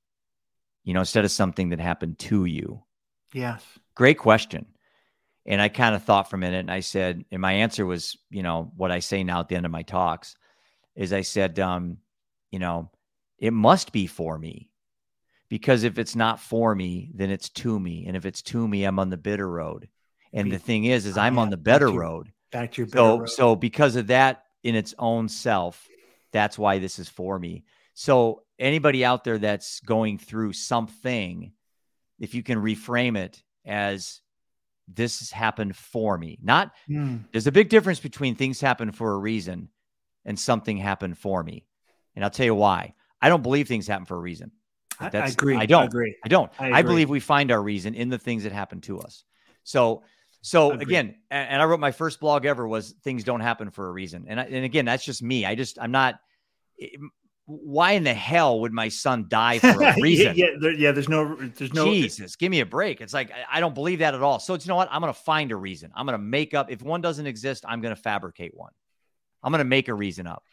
[SPEAKER 2] You know, instead of something that happened to you?
[SPEAKER 1] Yes.
[SPEAKER 2] Great question. And I kind of thought for a minute and I said, and my answer was, you know, what I say now at the end of my talks is I said, um, you know, it must be for me because if it's not for me, then it's to me. And if it's to me, I'm on the bitter road. And the thing is, is I'm on the better road.
[SPEAKER 1] Back to your
[SPEAKER 2] so,
[SPEAKER 1] road.
[SPEAKER 2] so because of that in its own self, that's why this is for me. So anybody out there that's going through something, if you can reframe it as this has happened for me, not mm. there's a big difference between things happen for a reason and something happened for me. And I'll tell you why. I don't believe things happen for a reason.
[SPEAKER 1] That's, I agree.
[SPEAKER 2] I don't.
[SPEAKER 1] I agree.
[SPEAKER 2] I don't. I, I, believe we find our reason in the things that happen to us. So, so again, and I wrote my first blog ever was things don't happen for a reason. And I, and again, that's just me. I just I'm not why in the hell would my son die for a reason?
[SPEAKER 1] yeah, there, yeah, there's no, there's no.
[SPEAKER 2] Jesus, give me a break. It's like I, I don't believe that at all. So it's, you know what? I'm going to find a reason. I'm going to make up. If one doesn't exist, I'm going to fabricate one. I'm going to make a reason up,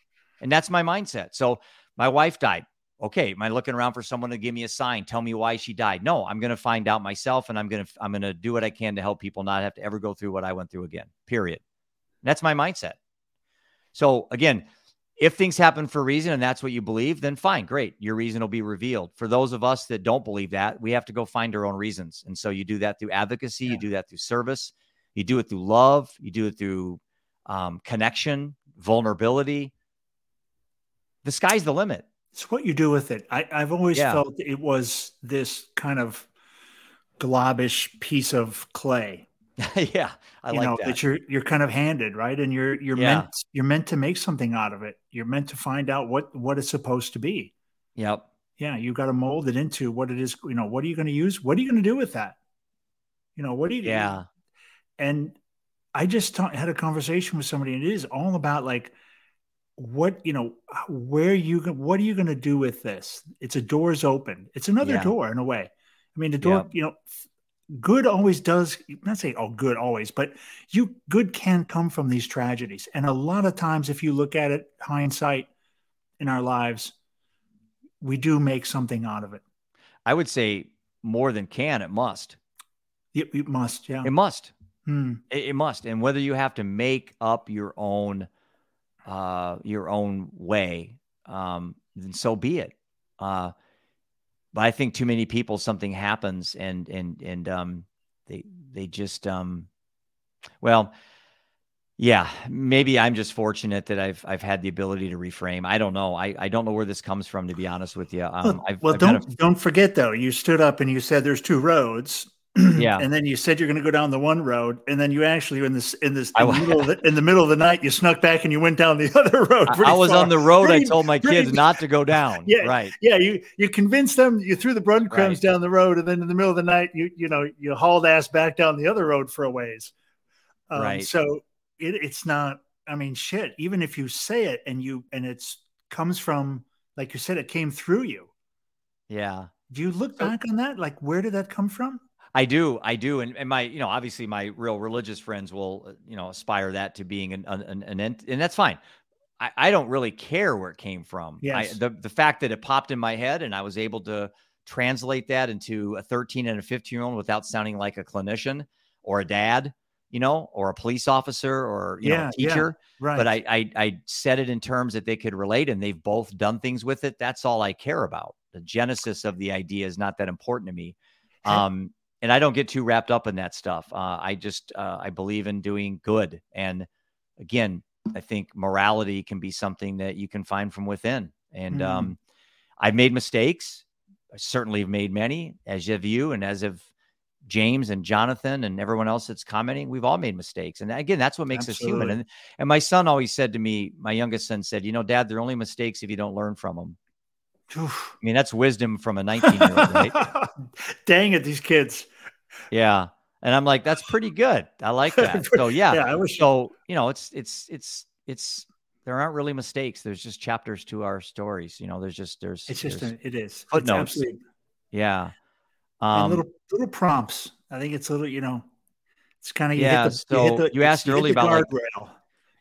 [SPEAKER 2] and that's my mindset. So my wife died. Okay, am I looking around for someone to give me a sign, tell me why she died? No, I'm going to find out myself, and I'm going to I'm going to do what I can to help people not have to ever go through what I went through again. Period. That's my mindset. So again, if things happen for a reason and that's what you believe, then fine, great. Your reason will be revealed. For those of us that don't believe that, we have to go find our own reasons. And so you do that through advocacy, yeah. you do that through service, you do it through love, you do it through um, connection, vulnerability. The sky's the limit.
[SPEAKER 1] It's what you do with it. I, have always yeah. felt it was this kind of globish piece of clay
[SPEAKER 2] yeah, I you like know, that.
[SPEAKER 1] that. you're you're kind of handed, right? And you're you're yeah. meant you're meant to make something out of it. You're meant to find out what what it's supposed to be.
[SPEAKER 2] Yep.
[SPEAKER 1] Yeah, you got to mold it into what it is. You know, what are you going to use? What are you going to do with that? You know, what do you?
[SPEAKER 2] Yeah.
[SPEAKER 1] And I just ta- had a conversation with somebody, and it is all about like what you know where you what are you going to do with this it's a door's open it's another yeah. door in a way i mean the door yep. you know good always does not say oh good always but you good can come from these tragedies. And a lot of times if you look at it hindsight in our lives we do make something out of it.
[SPEAKER 2] I would say more than can it must.
[SPEAKER 1] It, it must yeah.
[SPEAKER 2] It must.
[SPEAKER 1] Hmm.
[SPEAKER 2] it, it, must. And whether you have to make up your own uh your own way um then so be it. Uh but I think too many people something happens and and and um they they just um well yeah maybe I'm just fortunate that I've I've had the ability to reframe. I don't know. I I don't know where this comes from to be honest with you. Um
[SPEAKER 1] well,
[SPEAKER 2] I've,
[SPEAKER 1] well
[SPEAKER 2] I've
[SPEAKER 1] don't a, don't forget though you stood up and you said there's two roads
[SPEAKER 2] yeah.
[SPEAKER 1] And then you said you're going to go down the one road, and then you actually in this in this in, the, middle of the, in the middle of the night you snuck back and you went down the other road.
[SPEAKER 2] I, I was
[SPEAKER 1] far.
[SPEAKER 2] on the road. Pretty, I told my pretty, kids not to go down.
[SPEAKER 1] Yeah,
[SPEAKER 2] right.
[SPEAKER 1] Yeah, you you convinced them. You threw the breadcrumbs right. down the road, and then in the middle of the night you you know you hauled ass back down the other road for a ways. Um, right. So it, it's not. I mean, shit. Even if you say it and you and it's comes from like you said, it came through you.
[SPEAKER 2] Yeah.
[SPEAKER 1] Do you look back on that? Like, where did that come from?
[SPEAKER 2] I do, I do, and, and my, you know, obviously my real religious friends will, uh, you know, aspire that to being an an, an, an and that's fine. I, I don't really care where it came from.
[SPEAKER 1] Yes.
[SPEAKER 2] I, the the fact that it popped in my head and I was able to translate that into a 13 and a 15 year old without sounding like a clinician or a dad, you know, or a police officer or you yeah, know, a teacher.
[SPEAKER 1] Yeah, right.
[SPEAKER 2] But I, I I said it in terms that they could relate and they've both done things with it. That's all I care about. The genesis of the idea is not that important to me. Um, and I don't get too wrapped up in that stuff. Uh, I just uh, I believe in doing good, and again, I think morality can be something that you can find from within. And mm um, I've made mistakes. I certainly have made many, as have you, and as have James and Jonathan and everyone else that's commenting. We've all made mistakes, and again, that's what makes Absolutely. us human. And and my son always said to me, my youngest son said, "You know, Dad, they're only mistakes if you don't learn from them." Oof. I mean, that's wisdom from a 19 year old, right?
[SPEAKER 1] Dang it, these kids.
[SPEAKER 2] Yeah. And I'm like, that's pretty good. I like that. So yeah.
[SPEAKER 1] yeah I wish
[SPEAKER 2] so, you know, it's it's it's it's there aren't really mistakes. There's just chapters to our stories. You know, there's just there's
[SPEAKER 1] it's just
[SPEAKER 2] there's
[SPEAKER 1] a, it is
[SPEAKER 2] footnotes. It's yeah.
[SPEAKER 1] Um, little little prompts. I think it's a little, you know, it's kind of
[SPEAKER 2] yeah.
[SPEAKER 1] You,
[SPEAKER 2] the, so you, the, you asked earlier about like,
[SPEAKER 1] rail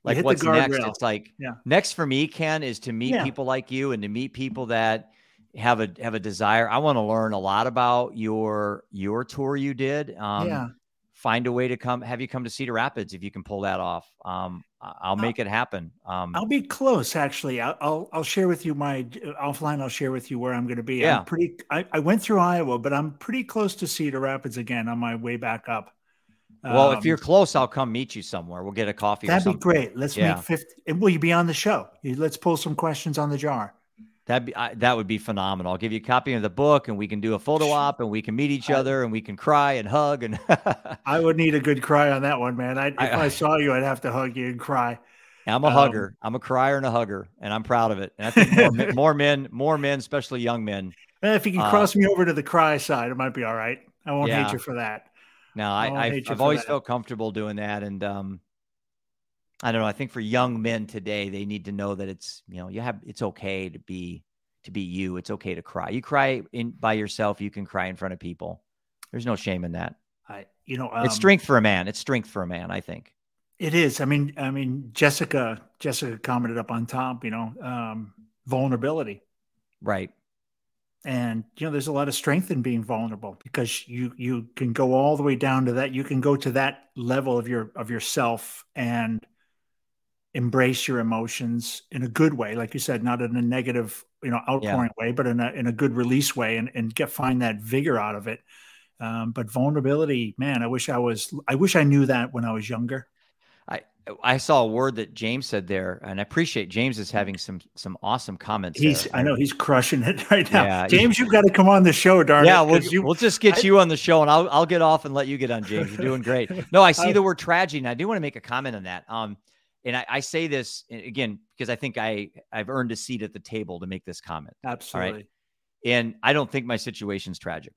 [SPEAKER 2] like what's next? it's like
[SPEAKER 1] yeah.
[SPEAKER 2] next for me ken is to meet yeah. people like you and to meet people that have a have a desire. I want to learn a lot about your your tour you did. Um
[SPEAKER 1] yeah.
[SPEAKER 2] find a way to come have you come to cedar rapids if you can pull that off? Um i'll make I'll, it happen. Um
[SPEAKER 1] i'll be close actually. I'll, I'll, I'll share with you my offline i'll share with you where i'm going to be
[SPEAKER 2] yeah.
[SPEAKER 1] I'm pretty I, I went through iowa but i'm pretty close to cedar rapids again on my way back up
[SPEAKER 2] well, um, if you're close, I'll come meet you somewhere. We'll get a coffee.
[SPEAKER 1] That'd be great. Let's yeah. make 50. Will you be on the show? Let's pull some questions on the jar.
[SPEAKER 2] That'd be I, that would be phenomenal. I'll give you a copy of the book, and we can do a photo op, and we can meet each other, and we can cry and hug. And
[SPEAKER 1] I would need a good cry on that one, man. I, if I, I, saw you, I'd have to hug you and cry.
[SPEAKER 2] I'm a um, hugger. I'm a crier and a hugger, and I'm proud of it. And I think more, more men, more men, especially young men.
[SPEAKER 1] If you can uh, cross me over to the cry side, it might be all right. I won't yeah. hate you for that.
[SPEAKER 2] No, I, I have always that. felt comfortable doing that, and um, I don't know. I think for young men today, they need to know that it's you know you have it's okay to be to be you. It's okay to cry. You cry in by yourself. You can cry in front of people. There's no shame in that.
[SPEAKER 1] I you know um,
[SPEAKER 2] it's strength for a man. It's strength for a man. I think
[SPEAKER 1] it is. I mean, I mean, Jessica Jessica commented up on top. You know, um, vulnerability.
[SPEAKER 2] Right
[SPEAKER 1] and you know there's a lot of strength in being vulnerable because you you can go all the way down to that. You can go to that level of your of yourself and embrace your emotions in a good way like you said not in a negative you know outpouring yeah. way but in a in a good release way and and get find that vigor out of it. Um, but vulnerability man i wish i was i wish i knew that when i was younger
[SPEAKER 2] I saw a word that James said there, and I appreciate James is having some some awesome comments.
[SPEAKER 1] He's there. I know he's crushing it right now. Yeah, James, you've got to come on the show, darn
[SPEAKER 2] yeah,
[SPEAKER 1] it.
[SPEAKER 2] we'll, you, we'll just get I, you on the show, and I'll I'll get off and let you get on, James. You're doing great. No, I see I, the word tragedy, and I do want to make a comment on that. Um, and I, I say this again because I think I I've earned a seat at the table to make this comment.
[SPEAKER 1] Absolutely.
[SPEAKER 2] Right? And I don't think my situation's tragic.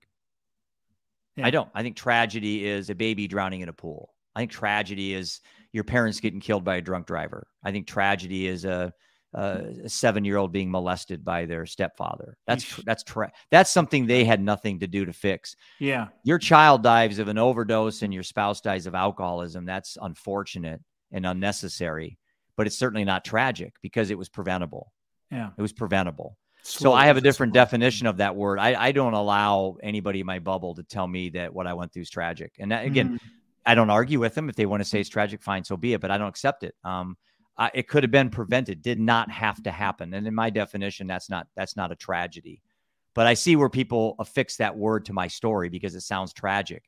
[SPEAKER 2] Yeah. I don't. I think tragedy is a baby drowning in a pool. I think tragedy is your parents getting killed by a drunk driver. I think tragedy is a, a seven year old being molested by their stepfather. That's that's tra- that's something they had nothing to do to fix.
[SPEAKER 1] Yeah,
[SPEAKER 2] your child dies of an overdose and your spouse dies of alcoholism. That's unfortunate and unnecessary, but it's certainly not tragic because it was preventable.
[SPEAKER 1] Yeah,
[SPEAKER 2] it was preventable. so I have a different definition of that word. I, I, don't allow anybody in my bubble to tell me that what I went through is tragic. And that, again, mm-hmm. I don't argue with them. If they want to say it's tragic, fine, so be it. But I don't accept it. Um, I, it could have been prevented. Did not have to happen. And in my definition, that's not that's not a tragedy. But I see where people affix that word to my story because it sounds tragic.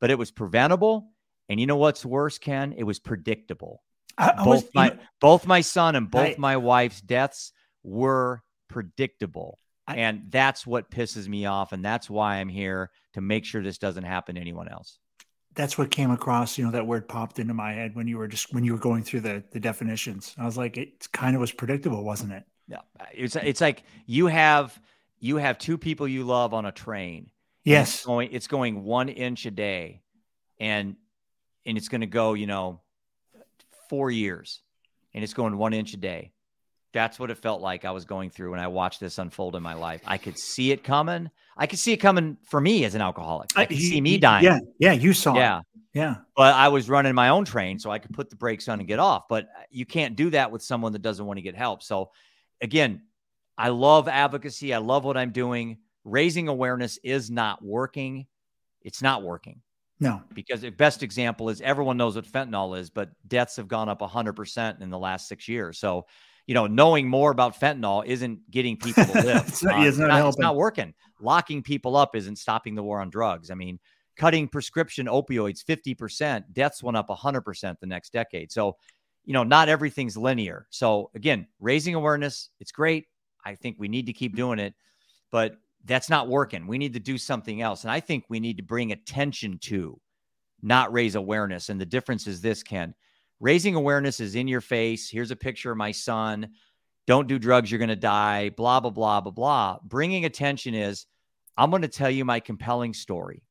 [SPEAKER 2] But it was preventable. And you know what's worse, Ken? It was predictable. I, I both was, my know, both my son and both my wife's deaths were predictable. and that's what pisses me off. And that's why I'm here to make sure this doesn't happen to anyone else
[SPEAKER 1] that's what came across you know that word popped into my head when you were just when you were going through the the definitions. I was like it kind of was predictable wasn't it?
[SPEAKER 2] Yeah. Uh, it's it's like you have you have two people you love on a train
[SPEAKER 1] yes
[SPEAKER 2] it's going it's going one inch a day and and it's going to go you know four years and it's going one inch a day that's what it felt like I was going through when I watched this unfold in my life. I could see it coming. I could see it coming for me as an alcoholic. Uh, I could see me dying.
[SPEAKER 1] Yeah, yeah, you saw.
[SPEAKER 2] Yeah,
[SPEAKER 1] it. yeah.
[SPEAKER 2] But I was running my own train, so I could put the brakes on and get off. But uh, you can't do that with someone that doesn't want to get help. So, again, I love advocacy. I love what I'm doing. Raising awareness is not working. It's not working.
[SPEAKER 1] No,
[SPEAKER 2] because the best example is everyone knows what fentanyl is, but deaths have gone up 100% in the last six years. So you know, knowing more about fentanyl isn't getting people to live.
[SPEAKER 1] it's, not, uh, it's, not,
[SPEAKER 2] it's, not, working. Locking people up isn't stopping the war on drugs. I mean, cutting prescription opioids 50%, deaths went up 100% the next decade. So, you know, not everything's linear. So, again, raising awareness, it's great. I think we need to keep doing it, but that's not working. We need to do something else. And I think we need to bring attention to, not raise awareness. And the difference is this, Ken Raising awareness is in your face. Here's a picture of my son. Don't do drugs, you're going to die, blah, blah, blah, blah, blah. Bringing attention is I'm going to tell you my compelling story,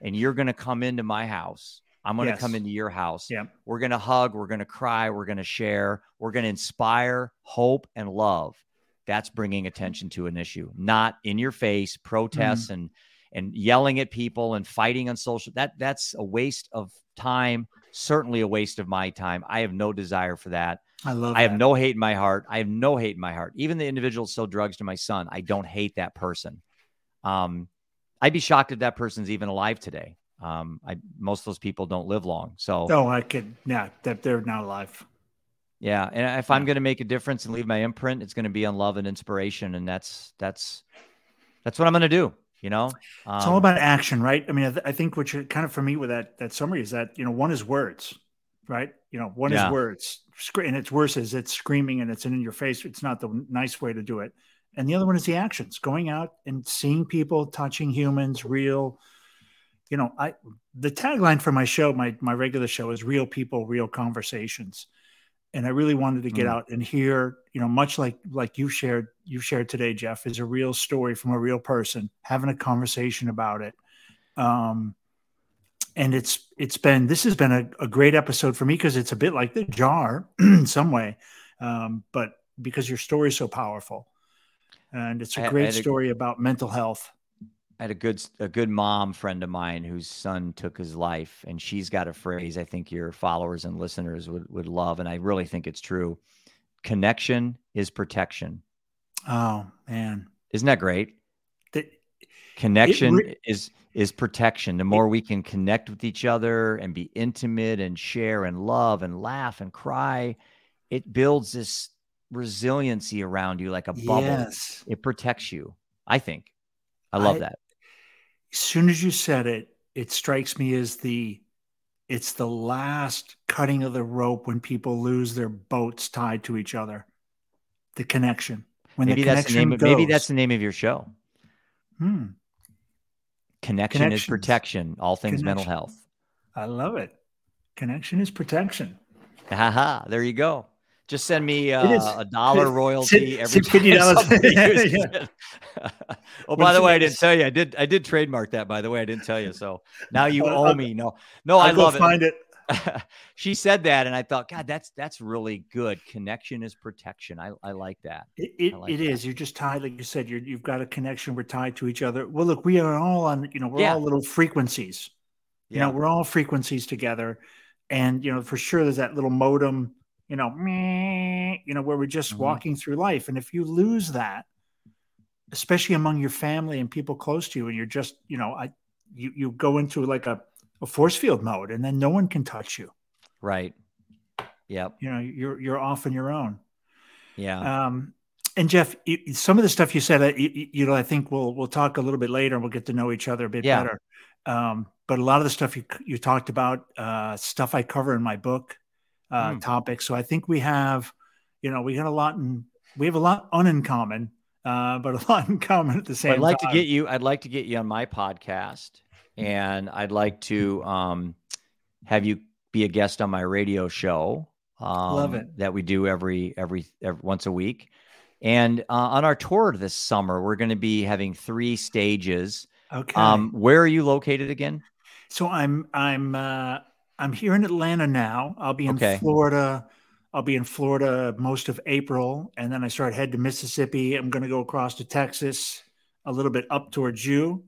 [SPEAKER 2] and you're going to come into my house. I'm going yes. to come into your house.
[SPEAKER 1] Yeah.
[SPEAKER 2] We're going to hug. We're going to cry. We're going to share. We're going to inspire hope and love. That's bringing attention to an issue, not in your face protests mm. and and yelling at people and fighting on social. That that's a waste of time certainly a waste of my time. I have no desire for that.
[SPEAKER 1] I love.
[SPEAKER 2] I have no hate in my heart. I have no hate in my heart. Even the individual sell drugs to my son, I don't hate that person. Um, I'd be shocked if that person's even alive today. Um, I most of those people don't live long. So
[SPEAKER 1] oh, I could yeah, that they're not alive.
[SPEAKER 2] Yeah, and if I'm going to make a difference and leave my imprint, it's going to be on love and inspiration, and that's that's that's what I'm going to do. You know,
[SPEAKER 1] um, it's all um, about action, right? I mean, I, th- I, think what you're kind of for me with that that summary is that you know one is words, right? You know, one yeah. is words, and it's worse as it's screaming and it's in your face. It's not the nice way to do it. And the other one is the actions, going out and seeing people, touching humans, real. You know, I the tagline for my show, my my regular show is "Real People, Real Conversations." And I really wanted to get mm. out and hear, you know, much like like you shared you shared today, Jeff, is a real story from a real person having a conversation about it. Um, and it's it's been this has been a, a great episode for me because it's a bit like the jar in some way, um, but because your story is so powerful, and it's a great story a, about mental health.
[SPEAKER 2] I had a good a good mom friend of mine whose son took his life, and she's got a phrase I think your followers and listeners would would love, and I really think it's true. Connection is protection.
[SPEAKER 1] Oh man,
[SPEAKER 2] isn't that great? The, Connection re- is is protection. The more we can connect with each other and be intimate and share and love and laugh and cry, it builds this resiliency around you like a bubble. Yes. It protects you. I think. I love I, that.
[SPEAKER 1] As soon as you said it, it strikes me as the it's the last cutting of the rope when people lose their boats tied to each other. The connection. When
[SPEAKER 2] maybe
[SPEAKER 1] the
[SPEAKER 2] that's the name of,
[SPEAKER 1] goes,
[SPEAKER 2] maybe that's the name of your show.
[SPEAKER 1] Hmm.
[SPEAKER 2] Connection is protection, all things Connection. mental health.
[SPEAKER 1] I love it. Connection is protection.
[SPEAKER 2] Haha, there you go. Just send me uh, a dollar royalty every
[SPEAKER 1] time.
[SPEAKER 2] oh, by the way, I didn't tell you. I did. I did trademark that. By the way, I didn't tell you. So now you owe me. No, no,
[SPEAKER 1] I'll
[SPEAKER 2] I love
[SPEAKER 1] find it.
[SPEAKER 2] she said that, and I thought, God, that's that's really good. Connection is protection. I, I like that.
[SPEAKER 1] It, it,
[SPEAKER 2] like
[SPEAKER 1] it that. is. You're just tied, like you said. You're, you've got a connection. We're tied to each other. Well, look, we are all on. You know, we're yeah. all little frequencies. You know, we're all frequencies together, and you know, for sure, there's that little modem. You know, meh, you know, where we're just mm-hmm. walking through life, and if you lose that, especially among your family and people close to you, and you're just, you know, I, you you go into like a a force field mode, and then no one can touch you.
[SPEAKER 2] Right. Yep.
[SPEAKER 1] You know, you're you're off on your own.
[SPEAKER 2] Yeah.
[SPEAKER 1] Um, and Jeff, you, some of the stuff you said, uh, you, you, know, I think we'll we'll talk a little bit later, and we'll get to know each other a bit yeah. better. Um, but a lot of the stuff you you talked about, uh, stuff I cover in my book, uh, mm. topics. So I think we have, you know, we got a lot in we have a lot uncommon, uh, but a lot in common at the same.
[SPEAKER 2] I'd like
[SPEAKER 1] time.
[SPEAKER 2] to get you. I'd like to get you on my podcast and I'd like to um, have you be a guest on my radio show.
[SPEAKER 1] Um, Love it
[SPEAKER 2] that we do every, every every once a week. And uh, on our tour this summer, we're going to be having three stages.
[SPEAKER 1] Okay.
[SPEAKER 2] Um, where are you located again?
[SPEAKER 1] So I'm I'm uh, I'm here in Atlanta now. I'll be in okay. Florida. I'll be in Florida most of April, and then I start head to Mississippi. I'm going to go across to Texas, a little bit up towards you,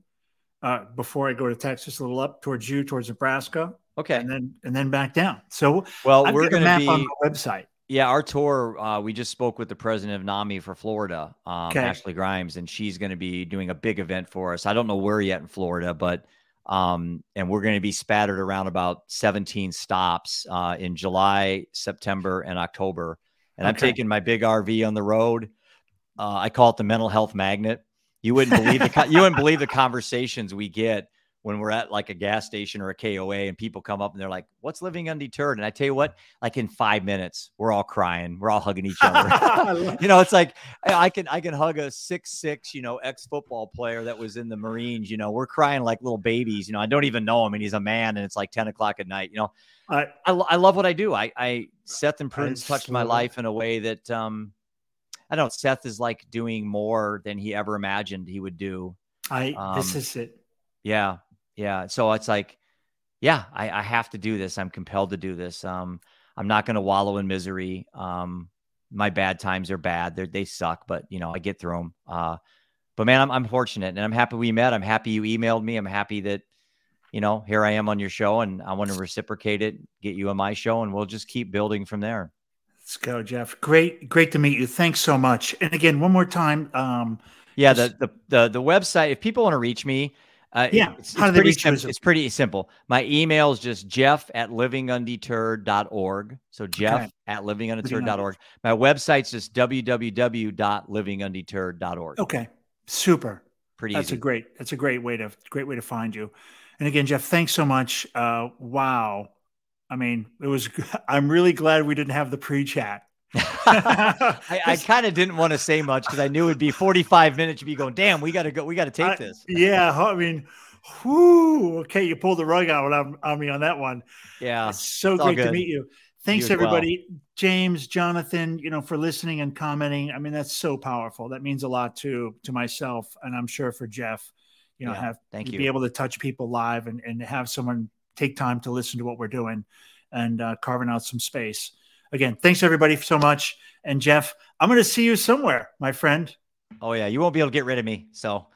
[SPEAKER 1] uh, before I go to Texas, a little up towards you, towards Nebraska.
[SPEAKER 2] Okay,
[SPEAKER 1] and then and then back down. So
[SPEAKER 2] well, I've we're going to be
[SPEAKER 1] on the website.
[SPEAKER 2] Yeah, our tour. Uh, we just spoke with the president of NAMI for Florida, um, okay. Ashley Grimes, and she's going to be doing a big event for us. I don't know where yet in Florida, but um, and we're going to be spattered around about 17 stops uh, in July, September, and October. And okay. I'm taking my big RV on the road. Uh, I call it the mental health magnet you wouldn't believe the you wouldn't believe the conversations we get when we're at like a gas station or a KOA and people come up and they're like, "What's living undeterred?" And I tell you what, like in five minutes, we're all crying, we're all hugging each other. you know, it's like I can I can hug a six six, you know, ex football player that was in the Marines. You know, we're crying like little babies. You know, I don't even know him, and he's a man, and it's like ten o'clock at night. You know, I I, I love what I do. I I Seth and Prudence touched my life in a way that um I don't know. Seth is like doing more than he ever imagined he would do.
[SPEAKER 1] I um, this is it.
[SPEAKER 2] Yeah, yeah. So it's like, yeah, I, I have to do this. I'm compelled to do this. Um, I'm not going to wallow in misery. Um, my bad times are bad. They they suck, but you know I get through them. Uh, but man, I'm I'm fortunate and I'm happy we met. I'm happy you emailed me. I'm happy that you know here I am on your show and I want to reciprocate it, get you on my show, and we'll just keep building from there.
[SPEAKER 1] Let's go, Jeff. Great, great to meet you. Thanks so much. And again, one more time. Um,
[SPEAKER 2] yeah, the, the the the website. If people want to reach me, uh,
[SPEAKER 1] yeah,
[SPEAKER 2] it's, it's pretty sim- it's pretty simple. My email is just jeff at livingundeterred.org. So jeff okay. at livingundeterred.org. My website's just www.livingundeterred.org.
[SPEAKER 1] Okay, super.
[SPEAKER 2] Pretty.
[SPEAKER 1] That's
[SPEAKER 2] easy.
[SPEAKER 1] a great. That's a great way to great way to find you. And again, Jeff, thanks so much. Uh, wow, I mean, it was. I'm really glad we didn't have the pre-chat.
[SPEAKER 2] I, I kind of didn't want to say much because I knew it'd be 45 minutes. You'd be going, damn, we got to go. We got to take
[SPEAKER 1] I,
[SPEAKER 2] this.
[SPEAKER 1] Yeah, I mean, whoo, okay, you pulled the rug out on, on me on that one.
[SPEAKER 2] Yeah,
[SPEAKER 1] it's so it's great to meet you. Thanks, you everybody. Well. James, Jonathan, you know, for listening and commenting. I mean, that's so powerful. That means a lot to to myself, and I'm sure for Jeff. You know, yeah, have
[SPEAKER 2] thank
[SPEAKER 1] you
[SPEAKER 2] be
[SPEAKER 1] able to touch people live and and have someone take time to listen to what we're doing and uh, carving out some space. Again, thanks everybody so much. And Jeff, I'm going to see you somewhere, my friend.
[SPEAKER 2] Oh yeah, you won't be able to get rid of me. So